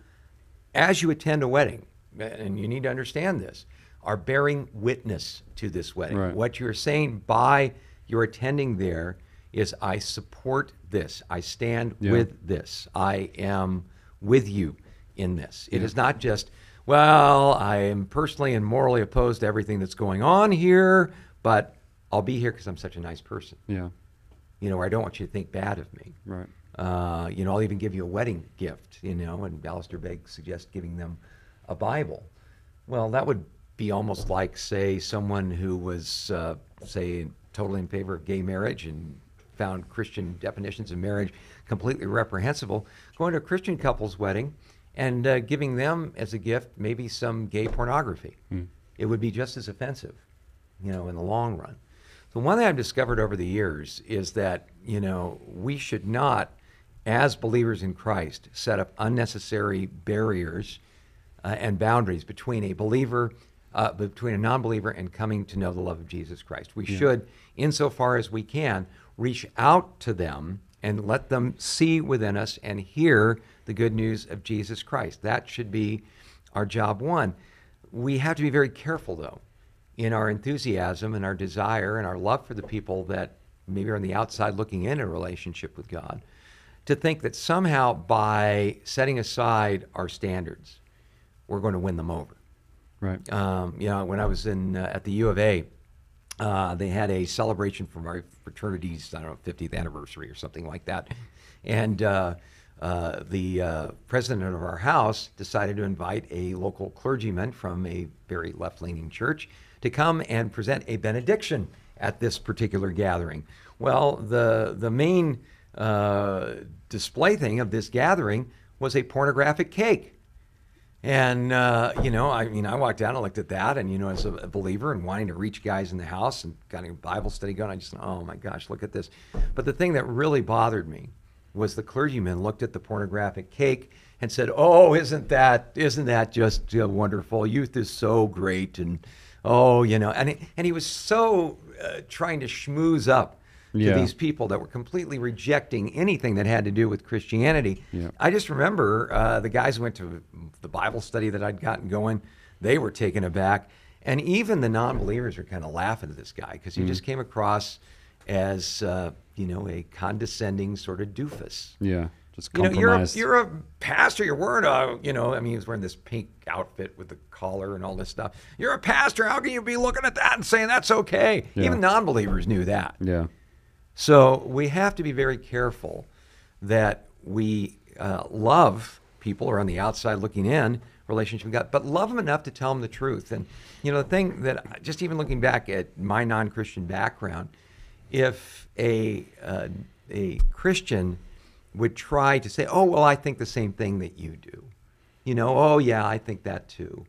as you attend a wedding, and you need to understand this, are bearing witness to this wedding. Right. What you're saying by your attending there is I support this. I stand Yeah. with this. I am with you in this. It is not just, well, I am personally and morally opposed to everything that's going on here, but I'll be here because I'm such a nice person. Yeah. You know, I don't want you to think bad of me. Right. Uh, you know, I'll even give you a wedding gift, you know, and Alistair Begg suggests giving them a Bible. Well, that would be almost like, say, someone who was, uh, say, totally in favor of gay marriage and found Christian definitions of marriage completely reprehensible, going to a Christian couple's wedding and uh, giving them as a gift maybe some gay pornography. It would be just as offensive, you know, in the long run. So one thing I've discovered over the years is that, you know, we should not, as believers in Christ, set up unnecessary barriers uh, and boundaries between a believer, uh, between a non-believer and coming to know the love of Jesus Christ. We should, insofar as we can, reach out to them and let them see within us and hear the good news of Jesus Christ. That should be our job one. We have to be very careful, though, in our enthusiasm and our desire and our love for the people that maybe are on the outside looking in a relationship with God, to think that somehow by setting aside our standards, we're going to win them over. Right. Um, you know, when I was in uh, at the U of A, uh, they had a celebration for my fraternity's I don't know 50th anniversary or something like that, and uh, uh, the uh, president of our house decided to invite a local clergyman from a very left-leaning church to come and present a benediction at this particular gathering. Well, the the main uh, display thing of this gathering was a pornographic cake. And uh, you know, I mean, I walked down and looked at that, and you know, as a, believer and wanting to reach guys in the house and got a Bible study going, I just, oh my gosh, look at this. But the thing that really bothered me was the clergyman looked at the pornographic cake and said, "Oh, isn't that isn't that just uh, wonderful? Youth is so great, and oh, you know," and he, and he was so uh, trying to schmooze up to these people that were completely rejecting anything that had to do with Christianity. Yeah. I just remember uh, the guys who went to the Bible study that I'd gotten going, they were taken aback. And even the non believers were kind of laughing at this guy because he just came across as, uh, you know, a condescending sort of doofus. Yeah. Just You know, you're a, you're a pastor. You're wearing a, you know, I mean, he was wearing this pink outfit with the collar and all this stuff. You're a pastor. How can you be looking at that and saying that's okay? Yeah. Even non believers knew that. yeah. So we have to be very careful that we uh, love people who are on the outside looking in relationship with God, but love them enough to tell them the truth. And you know, the thing that just even looking back at my non-Christian background, if a uh, a Christian would try to say, "Oh, well, I think the same thing that you do," You know, oh yeah, I think that too.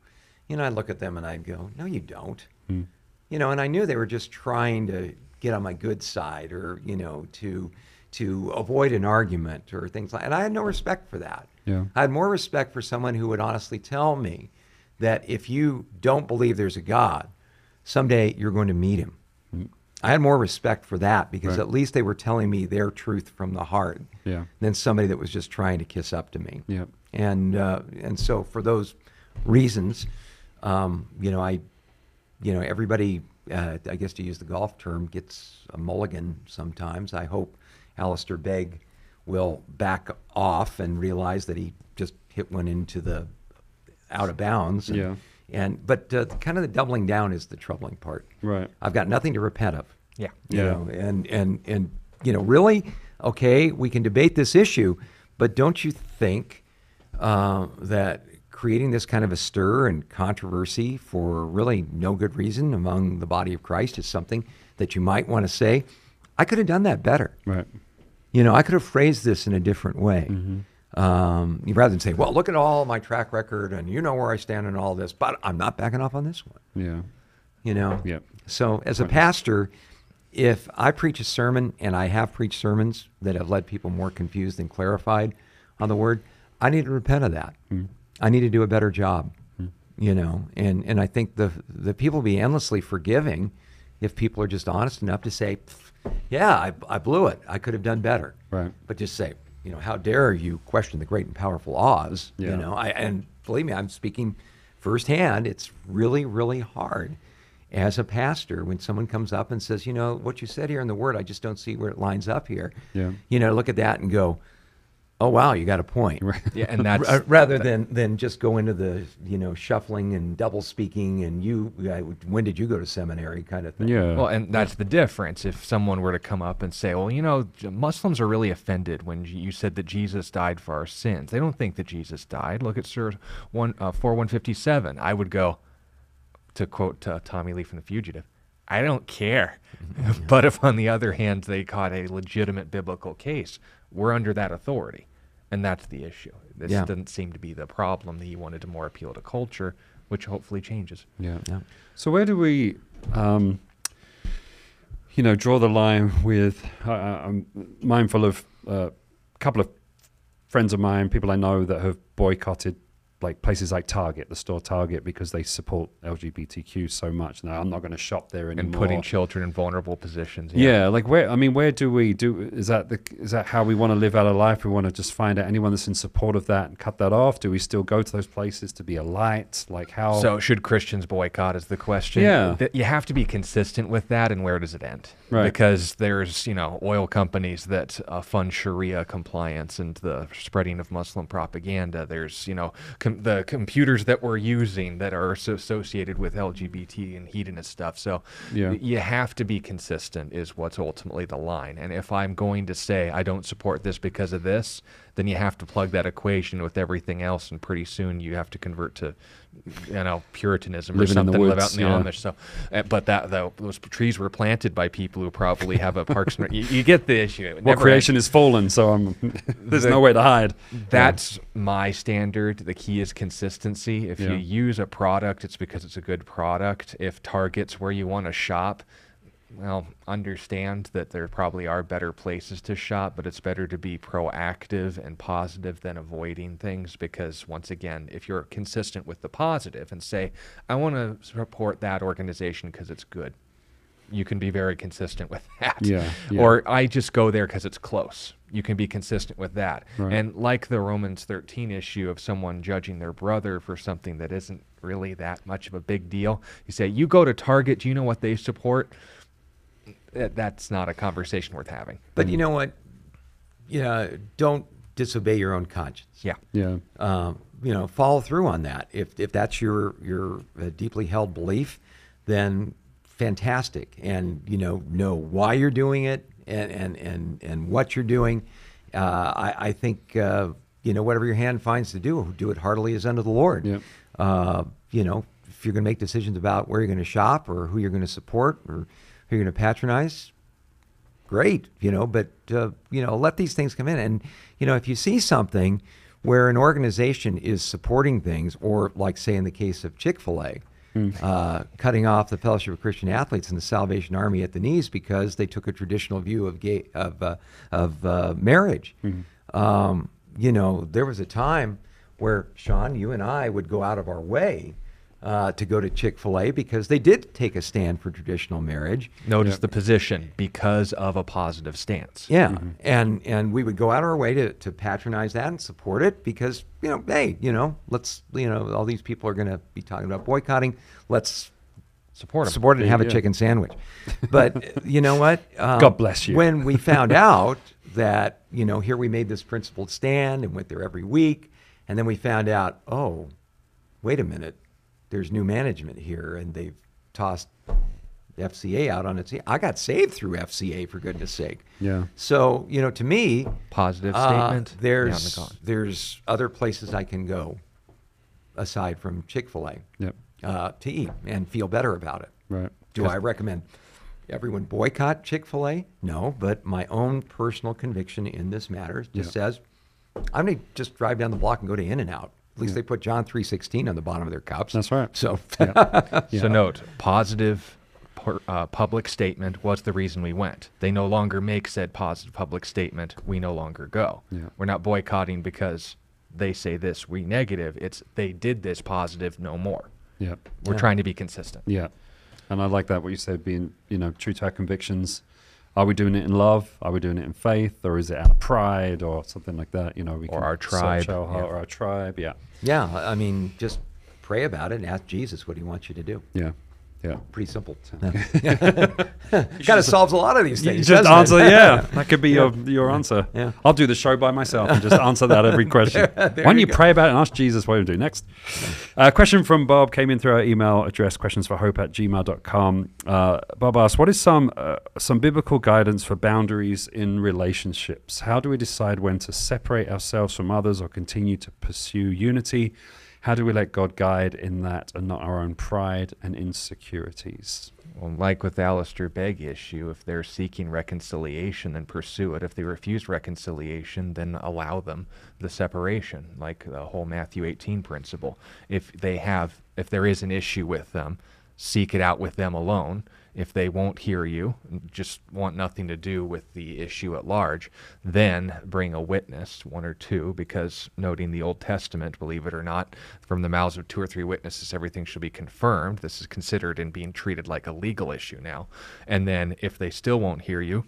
You know, I'd look at them and I'd go, no, you don't. Hmm. You know, and I knew they were just trying to get on my good side or you know to to avoid an argument or things like. And I had no respect for that. Yeah. I had more respect for someone who would honestly tell me that if you don't believe there's a God, someday you're going to meet him. I had more respect for that because Right. at least they were telling me their truth from the heart Yeah. than somebody that was just trying to kiss up to me. Yeah. And uh, and so for those reasons, um, you know, I, you know, everybody, uh, I guess to use the golf term, gets a mulligan sometimes. I hope Alistair Begg will back off and realize that he just hit one into the out of bounds. And, Yeah. And but uh, kind of the doubling down is the troubling part. Right. I've got nothing to repent of. Yeah. You Yeah. know, and and and you know, really, okay, we can debate this issue, but don't you think uh, that creating this kind of a stir and controversy for really no good reason among the body of Christ is something that you might want to say, I could have done that better. Right. You know, I could have phrased this in a different way. Um, rather than say, well, look at all my track record and you know where I stand in all this, but I'm not backing off on this one Yeah. you know Yep. so as a pastor if i preach a sermon and i have preached sermons that have led people more confused than clarified on the word i need to repent of that i need to do a better job hmm. you know? And and i think the the people will be endlessly forgiving if people are just honest enough to say yeah I, I blew it. I could have done better. Right. but just say you know how dare you question the great and powerful oz Yeah. you know I, and believe me i'm speaking firsthand. It's really really hard as a pastor when someone comes up and says you know what you said here in the word i just don't see where it lines up here. Yeah. you know look at that and go oh wow you got a point Yeah, and that's R- rather than than just go into the you know shuffling and double speaking and you when did you go to seminary kind of thing Yeah. Well, and that's the difference. If someone were to come up and say, "Well, you know, Muslims are really offended when you said that Jesus died for our sins. They don't think that Jesus died. Look at Surah one uh, four one fifty seven. I would go, to quote uh, Tommy Lee from The Fugitive, "I don't care." but if on the other hand they caught a legitimate biblical case, we're under that authority, and that's the issue. This Yeah. doesn't seem to be the problem. That he wanted to more appeal to culture, which hopefully changes. Yeah. Yeah. So where do we, um, you know, draw the line with? I I- I'm mindful of a couple of friends of mine, people I know that have boycotted like places like Target, the store Target, because they support LGBTQ so much. Now I'm not going to shop there anymore. And putting children in vulnerable positions. Yeah, like where? I mean, where do we do? Is that the? Is that how we want to live our life? We want to just find out anyone that's in support of that and cut that off. Do we still go to those places to be a light? Like how? So should Christians boycott is the question. Yeah. You have to be consistent with that and where does it end? Right. Because there's, you know, oil companies that uh, fund Sharia compliance and the spreading of Muslim propaganda. There's, you know, com- the computers that we're using that are so associated with LGBT and hedonist stuff. So Yeah. you have to be consistent is what's ultimately the line. And if I'm going to say I don't support this because of this, then you have to plug that equation with everything else and pretty soon you have to convert to you know puritanism Living or in something live out in the yeah. Amish so uh, but that though those trees were planted by people who probably have a parks and you, you get the issue well, creation is fallen, so I'm. there's The- no way to hide. that's my standard. The key is consistency. If Yeah. you use a product, it's because it's a good product. If Target's where you want to shop, well, understand that there probably are better places to shop, but it's better to be proactive and positive than avoiding things because, once again, if you're consistent with the positive and say, I want to support that organization because it's good, you can be very consistent with that. Yeah, yeah. Or I just go there because it's close. You can be consistent with that. Right. And like the Romans 13 issue of someone judging their brother for something that isn't really that much of a big deal, you say, You go to Target, do you know what they support? That- That's not a conversation worth having. but you know what you know don't disobey your own conscience Yeah. Yeah. um, you know, follow through on that. If if that's your your uh, deeply held belief, then fantastic. And you know, know why you're doing it and and and, and what you're doing. Uh, I, I think uh, you know whatever your hand finds to do, do it heartily as unto the Lord. Yep. Uh, you know, if you're going to make decisions about where you're going to shop or who you're going to support or who you're going to patronize, great, you know, but uh, you know, let these things come in, and you know, if you see something where an organization is supporting things, or like say in the case of Chick Fil A, uh, cutting off the Fellowship of Christian Athletes and the Salvation Army at the knees because they took a traditional view of gay of uh, of uh, marriage. Um, you know, there was a time where Sean, you and I would go out of our way uh, to go to Chick Fil A because they did take a stand for traditional marriage. Notice the position because of a positive stance. Yeah, and and we would go out of our way to, to patronize that and support it because you know, hey, you know, let's you know, all these people are going to be talking about boycotting. Let's Support 'em. support it and have a chicken sandwich. But you know what? Um, God bless you. When we found out that you know, here we made this principled stand and went there every week, and then we found out, oh, wait a minute, there's new management here, and they've tossed FCA out on its. I got saved through FCA for goodness sake. Yeah. So you know, to me, Positive uh, statement. there's beyond the there's other places I can go aside from Chick Fil A Yep. uh, to eat and feel better about it. Right. Do I recommend everyone boycott Chick Fil A? No, but my own personal conviction in this matter just Yeah. says I'm going to just drive down the block and go to In and Out. At least they put John three sixteen on the bottom of their cups. That's right. So Yeah. So note, positive positive uh, public statement was the reason we went. They no longer make said positive public statement. We no longer go. Yeah. We're not boycotting because they say this. We negative. It's they did this positive. No more. Yeah. We're Yeah. trying to be consistent. Yeah. And I like that what you said, being you know true to our convictions. Are we doing it in love? Are we doing it in faith, or is it out of pride, or something like that? You know, we Or can our tribe, our yeah. or our tribe. Yeah. yeah, I mean, just pray about it and ask Jesus what He wants you to do. Yeah. Yeah. Pretty simple. It kind of solves a lot of these things. just doesn't it? answer, yeah. That could be your your answer. Yeah. I'll do the show by myself and just answer that every question. Why don't you go. pray about it and ask Jesus what to do next? A question from Bob came in through our email address, questions for hope at gmail.com. Uh, Bob asked, What is some uh, some biblical guidance for boundaries in relationships? How do we decide when to separate ourselves from others or continue to pursue unity? How do we let God guide in that and not our own pride and insecurities? Well, like with the Alistair Begg issue, if they're seeking reconciliation, then pursue it. If they refuse reconciliation, then allow them the separation, like the whole Matthew 18 principle. If they have, if there is an issue with them, seek it out with them alone. If they won't hear you, just want nothing to do with the issue at large, then bring a witness, one or two, because noting the Old Testament, believe it or not, from the mouths of two or three witnesses, everything shall be confirmed. This is considered and being treated like a legal issue now. And then if they still won't hear you,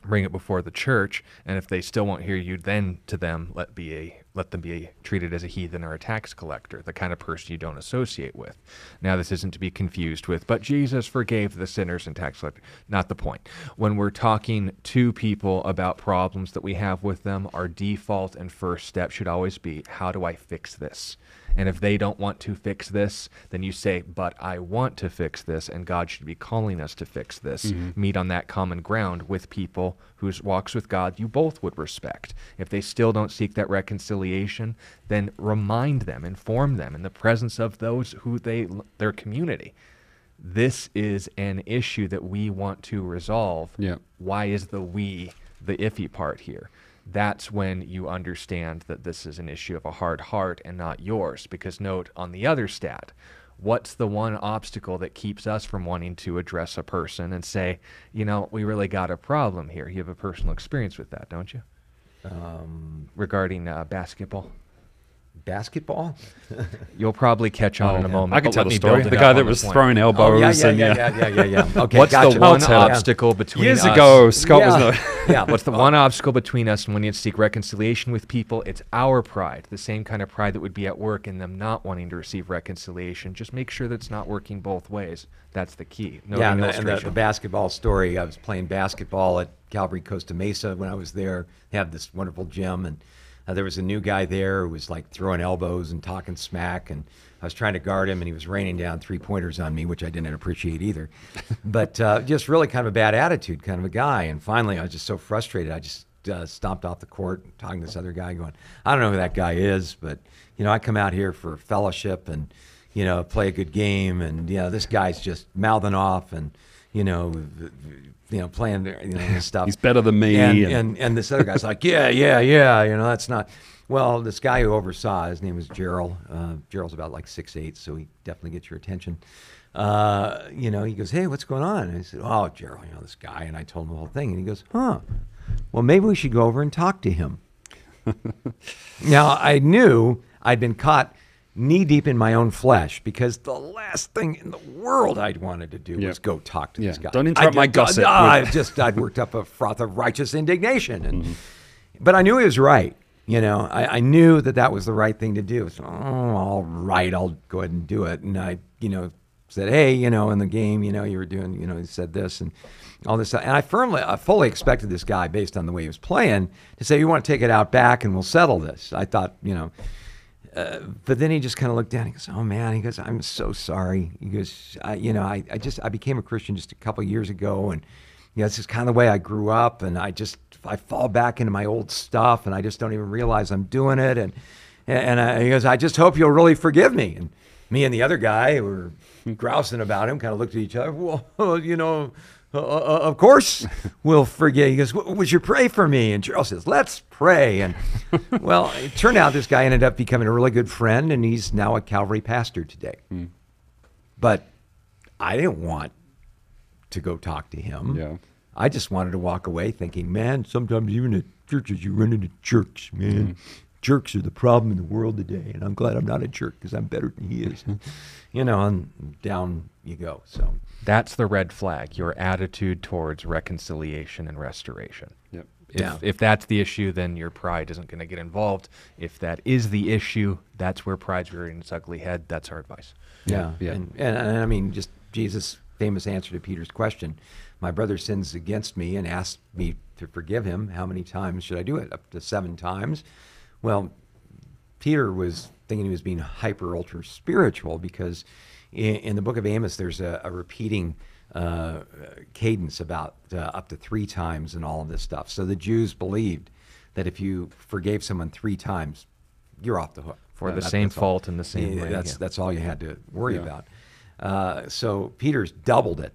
bring it before the church and if they still won't hear you then to them let be a let them be treated as a heathen or a tax collector the kind of person you don't associate with. Now this isn't to be confused with but jesus forgave the sinners and tax collectors. Not the point. When we're talking to people about problems that we have with them our default and first step should always be how do i fix this and if they don't want to fix this, then you say, But I want to fix this, and God should be calling us to fix this. Mm-hmm. Meet on that common ground with people whose walks with God you both would respect. If they still don't seek that reconciliation, then remind them, inform them in the presence of those who they their community. This is an issue that we want to resolve. Yeah. Why is the we the iffy part here? That's when you understand that this is an issue of a hard heart and not yours. Because note on the other stat, what's the one obstacle that keeps us from wanting to address a person and say, you know, we really got a problem here? You have a personal experience with that, don't you? Um, Regarding uh, basketball. Basketball? You'll probably catch on Oh, in a oh, yeah. moment. I can tell the story. The guy that was point. throwing Oh, elbows. yeah, yeah, and, yeah, yeah, yeah, yeah, yeah. Okay, What's gotcha. the one I'll obstacle between Years us? ago, Scott yeah. was no. yeah. What's the one obstacle between us and when you seek reconciliation with people? It's our pride, the same kind of pride that would be at work in them not wanting to receive reconciliation. Just make sure that it's not working both ways. That's the key. Noting yeah, and the, and the, the basketball story. I was playing basketball at Calvary Costa Mesa when I was there. They have this wonderful gym, and uh, there was a new guy there who was like throwing elbows and talking smack, and I was trying to guard him, and he was raining down three pointers on me, which I didn't appreciate either. but uh, just really kind of a bad attitude, kind of a guy. And finally, I was just so frustrated, I just uh, stomped off the court, talking to this other guy, going, I don't know who that guy is, but you know, I come out here for fellowship and you know, play a good game. And, you know, this guy's just mouthing off. And, you know, you know, playing, you know, stuff. He's better than me. And, and- and and this other guy's like, yeah, yeah, yeah. You know, that's not. Well, this guy who oversaw, his name was Gerald. Uh, Gerald's about like six eight, so he definitely gets your attention. Uh, you know, he goes, hey, what's going on? And I said, oh, Gerald, you know, this guy. And I told him the whole thing, and he goes, huh. Well, maybe we should go over and talk to him. now I knew I'd been caught knee deep in my own flesh because the last thing in the world I'd wanted to do Yeah. was go talk to Yeah. this guy. Don't interrupt I my just- gossip I, with- just I'd worked up a froth of righteous indignation, and mm-hmm. but I knew he was right. You know, I, I knew that that was the right thing to do. So, oh, all right, I'll go ahead and do it. And I, you know, said, hey, you know, in the game, you know, you were doing, you know, he said this and all this. And I firmly, I fully expected this guy, based on the way he was playing, to say, you want to take it out back and we'll settle this. I thought, you know, uh, but then he just kind of looked down. And he goes, "Oh man," he goes, "I'm so sorry." He goes, I, "You know, I, I just I became a Christian just a couple years ago, and you know, it's just kind of the way I grew up, and I just I fall back into my old stuff, and I just don't even realize I'm doing it." And and I, he goes, "I just hope you'll really forgive me." And me and the other guy were grousing about him, kind of looked at each other. Well, you know. Uh, uh, of course, we'll forget. He goes, "W- "Would you pray for me?" And Charles says, "Let's pray." And well, it turned out this guy ended up becoming a really good friend, and he's now a Calvary pastor today. But I didn't want to go talk to him. Yeah. I just wanted to walk away thinking, man, sometimes even at churches, you run into jerks, man. Jerks are the problem in the world today, and I'm glad I'm not a jerk because I'm better than he is. you know, and down you go. So. That's the red flag, your attitude towards reconciliation and restoration. Yep. If, Yeah. if that's the issue, then your pride isn't going to get involved. If that is the issue, that's where pride's rearing its ugly head. That's our advice. Yeah, Yeah. And, and, and I mean, just Jesus' famous answer to Peter's question: "My brother sins against me and asks me to forgive him. How many times should I do it? Up to seven times." Well, Peter was thinking he was being hyper ultra spiritual because in, in the book of Amos, there's a, a repeating uh, cadence about uh, up to three times and all of this stuff. So the Jews believed that if you forgave someone three times, you're off the hook For the that- same that's all. fault in the same Yeah, way, That's yeah. that's all you had to worry Yeah. about. Uh, so Peter's doubled it,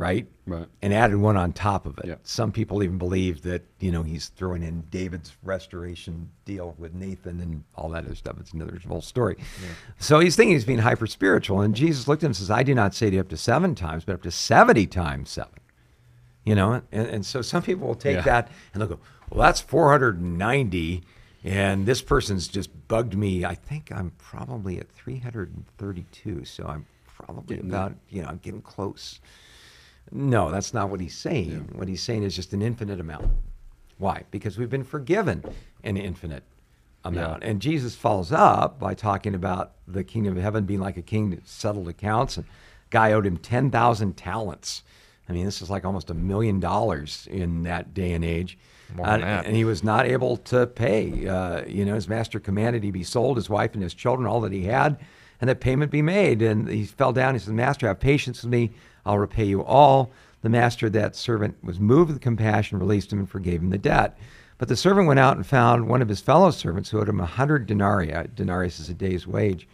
right? Right. And added one on top of it. Yeah. Some people even believe that you know he's throwing in David's restoration deal with Nathan and all that other stuff. It's another whole story. So he's thinking he's being hyper spiritual, and Jesus looked at him and says, "I do not say to you up to seven times, but up to seventy times seven. You know, and, and so some people will take Yeah. that and they'll go, well, that's 490. And this person's just bugged me. I think I'm probably at 332. So I'm probably about, you know, I'm getting close. No, that's not what he's saying. What he's saying is just an infinite amount. Why? Because we've been forgiven an infinite amount. And Jesus follows up by talking about the kingdom of heaven being like a king that settled accounts. And guy owed him 10,000 talents. I mean, this is like almost a million dollars in that day and age. Uh, and he was not able to pay. Uh, you know, his master commanded he be sold, his wife and his children, all that he had, and that payment be made. And he fell down. He said, Master, have patience with me. I'll repay you all. The master of that servant was moved with compassion, released him, and forgave him the debt. But the servant went out and found one of his fellow servants who owed him a hundred denarii. Denarius is a day's wage.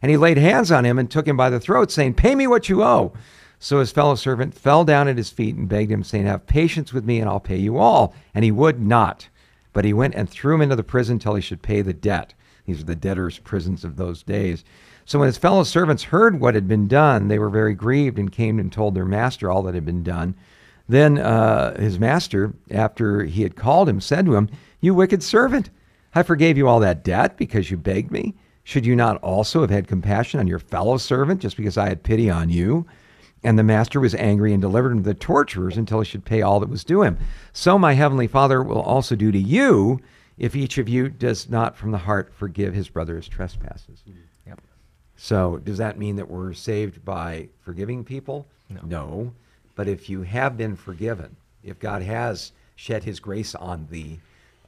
And he laid hands on him and took him by the throat, saying, Pay me what you owe. So his fellow servant fell down at his feet and begged him, saying, Have patience with me, and I'll pay you all. And he would not. But he went and threw him into the prison till he should pay the debt. These are the debtors' prisons of those days. So when his fellow servants heard what had been done, they were very grieved and came and told their master all that had been done. Then uh, his master, after he had called him, said to him, You wicked servant, I forgave you all that debt because you begged me. Should you not also have had compassion on your fellow servant just because I had pity on you? And the master was angry and delivered him to the torturers until he should pay all that was due him. So my heavenly Father will also do to you if each of you does not from the heart forgive his brother his trespasses. Yep. So does that mean that we're saved by forgiving people? No. But if you have been forgiven, if God has shed his grace on thee,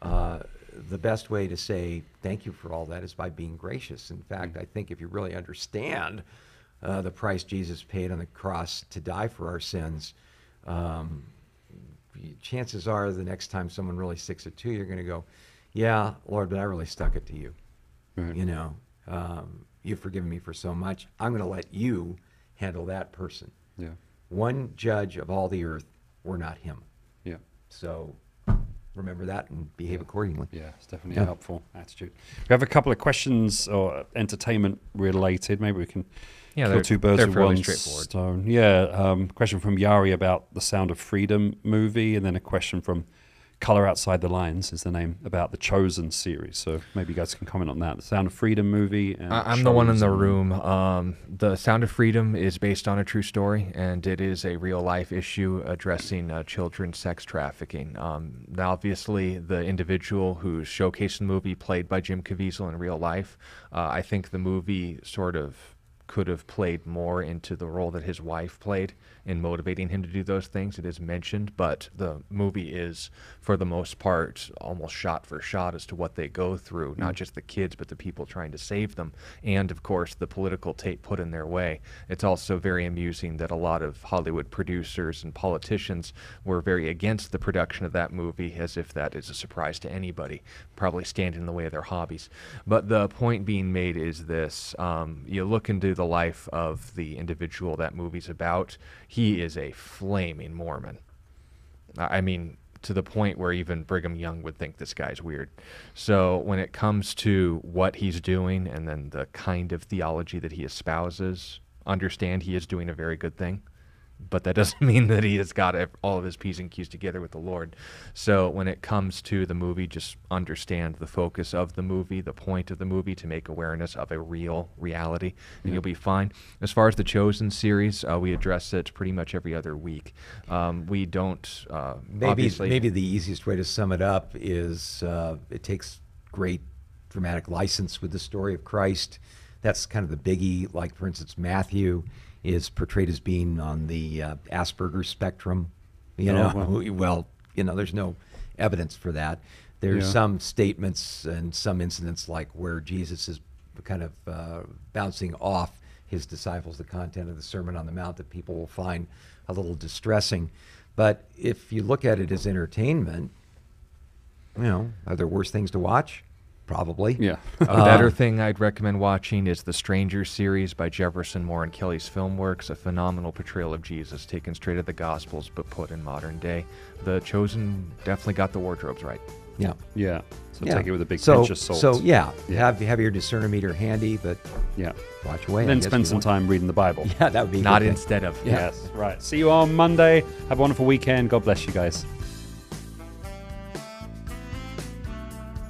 uh, the best way to say thank you for all that is by being gracious. In fact, I think if you really understand uh, the price Jesus paid on the cross to die for our sins, um, chances are the next time someone really sticks it to you, you're going to go, Yeah, Lord, but I really stuck it to you. Right. You know, um, you've forgiven me for so much. I'm going to let you handle that person. Yeah. one judge of all the earth were not him. Yeah. So remember that and behave accordingly. Yeah, it's definitely Yeah. a helpful attitude. We have a couple of questions or entertainment related. Maybe we can Yeah, kill two birds with one stone. Yeah, um, question from Yari about the Sound of Freedom movie, and then a question from Color Outside the Lines is the name about the Chosen series. So maybe you guys can comment on that. The Sound of Freedom movie. And I- I'm the one in the room. Um, the Sound of Freedom is based on a true story, and it is a real life issue addressing uh, children's sex trafficking. Um, obviously, the individual who's showcased the movie, played by Jim Caviezel in real life, uh, I think the movie sort of could have played more into the role that his wife played in motivating him to do those things. It is mentioned, but the movie is, for the most part, almost shot for shot as to what they go through, not just the kids, but the people trying to save them, and of course, the political tape put in their way. It's also very amusing that a lot of Hollywood producers and politicians were very against the production of that movie, as if that is a surprise to anybody, probably stand in the way of their hobbies. But the point being made is this um, you look into the life of the individual that movie's about, he is a flaming Mormon. I mean, to the point where even Brigham Young would think this guy's weird. So when it comes to what he's doing and then the kind of theology that he espouses, understand he is doing a very good thing. But that doesn't mean that he has got all of his P's and Q's together with the Lord. So when it comes to the movie, just understand the focus of the movie, the point of the movie to make awareness of a real reality, and you'll be fine. As far as the Chosen series, uh, we address it pretty much every other week. Um, we don't, uh, Maybe maybe the easiest way to sum it up is uh, it takes great dramatic license with the story of Christ. That's kind of the biggie. Like for instance, Matthew is portrayed as being on the uh, Asperger's spectrum. You Oh, know, wow. well, you know, there's no evidence for that. There's Yeah. some statements and some incidents like where Jesus is kind of uh, bouncing off his disciples the content of the Sermon on the Mount that people will find a little distressing. But if you look at it as entertainment, you know, are there worse things to watch? Probably. Yeah. A Uh, better thing I'd recommend watching is the Stranger series by Jefferson Moore and Kelly's Filmworks, a phenomenal portrayal of Jesus taken straight out of the Gospels but put in modern day. The Chosen definitely got the wardrobes right. Yeah. Yeah. So yeah. take it with a big so, pinch of salt. So yeah, Yeah. have have your discernometer handy, but Yeah. watch away. I then spend some want. time reading the Bible. Yeah, that would be a Not good thing. instead of. Yeah. Yes. Right. See you on Monday. Have a wonderful weekend. God bless you guys.